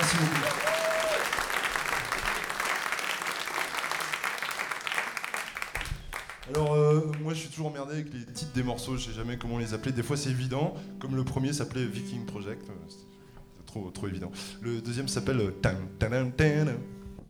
Merci beaucoup. Alors, euh, moi je suis toujours emmerdé avec les titres des morceaux, je sais jamais comment les appeler. Des fois c'est évident, comme le premier s'appelait Viking Project, euh, c'est trop, trop évident. Le deuxième s'appelle euh, Tan Tan Tan.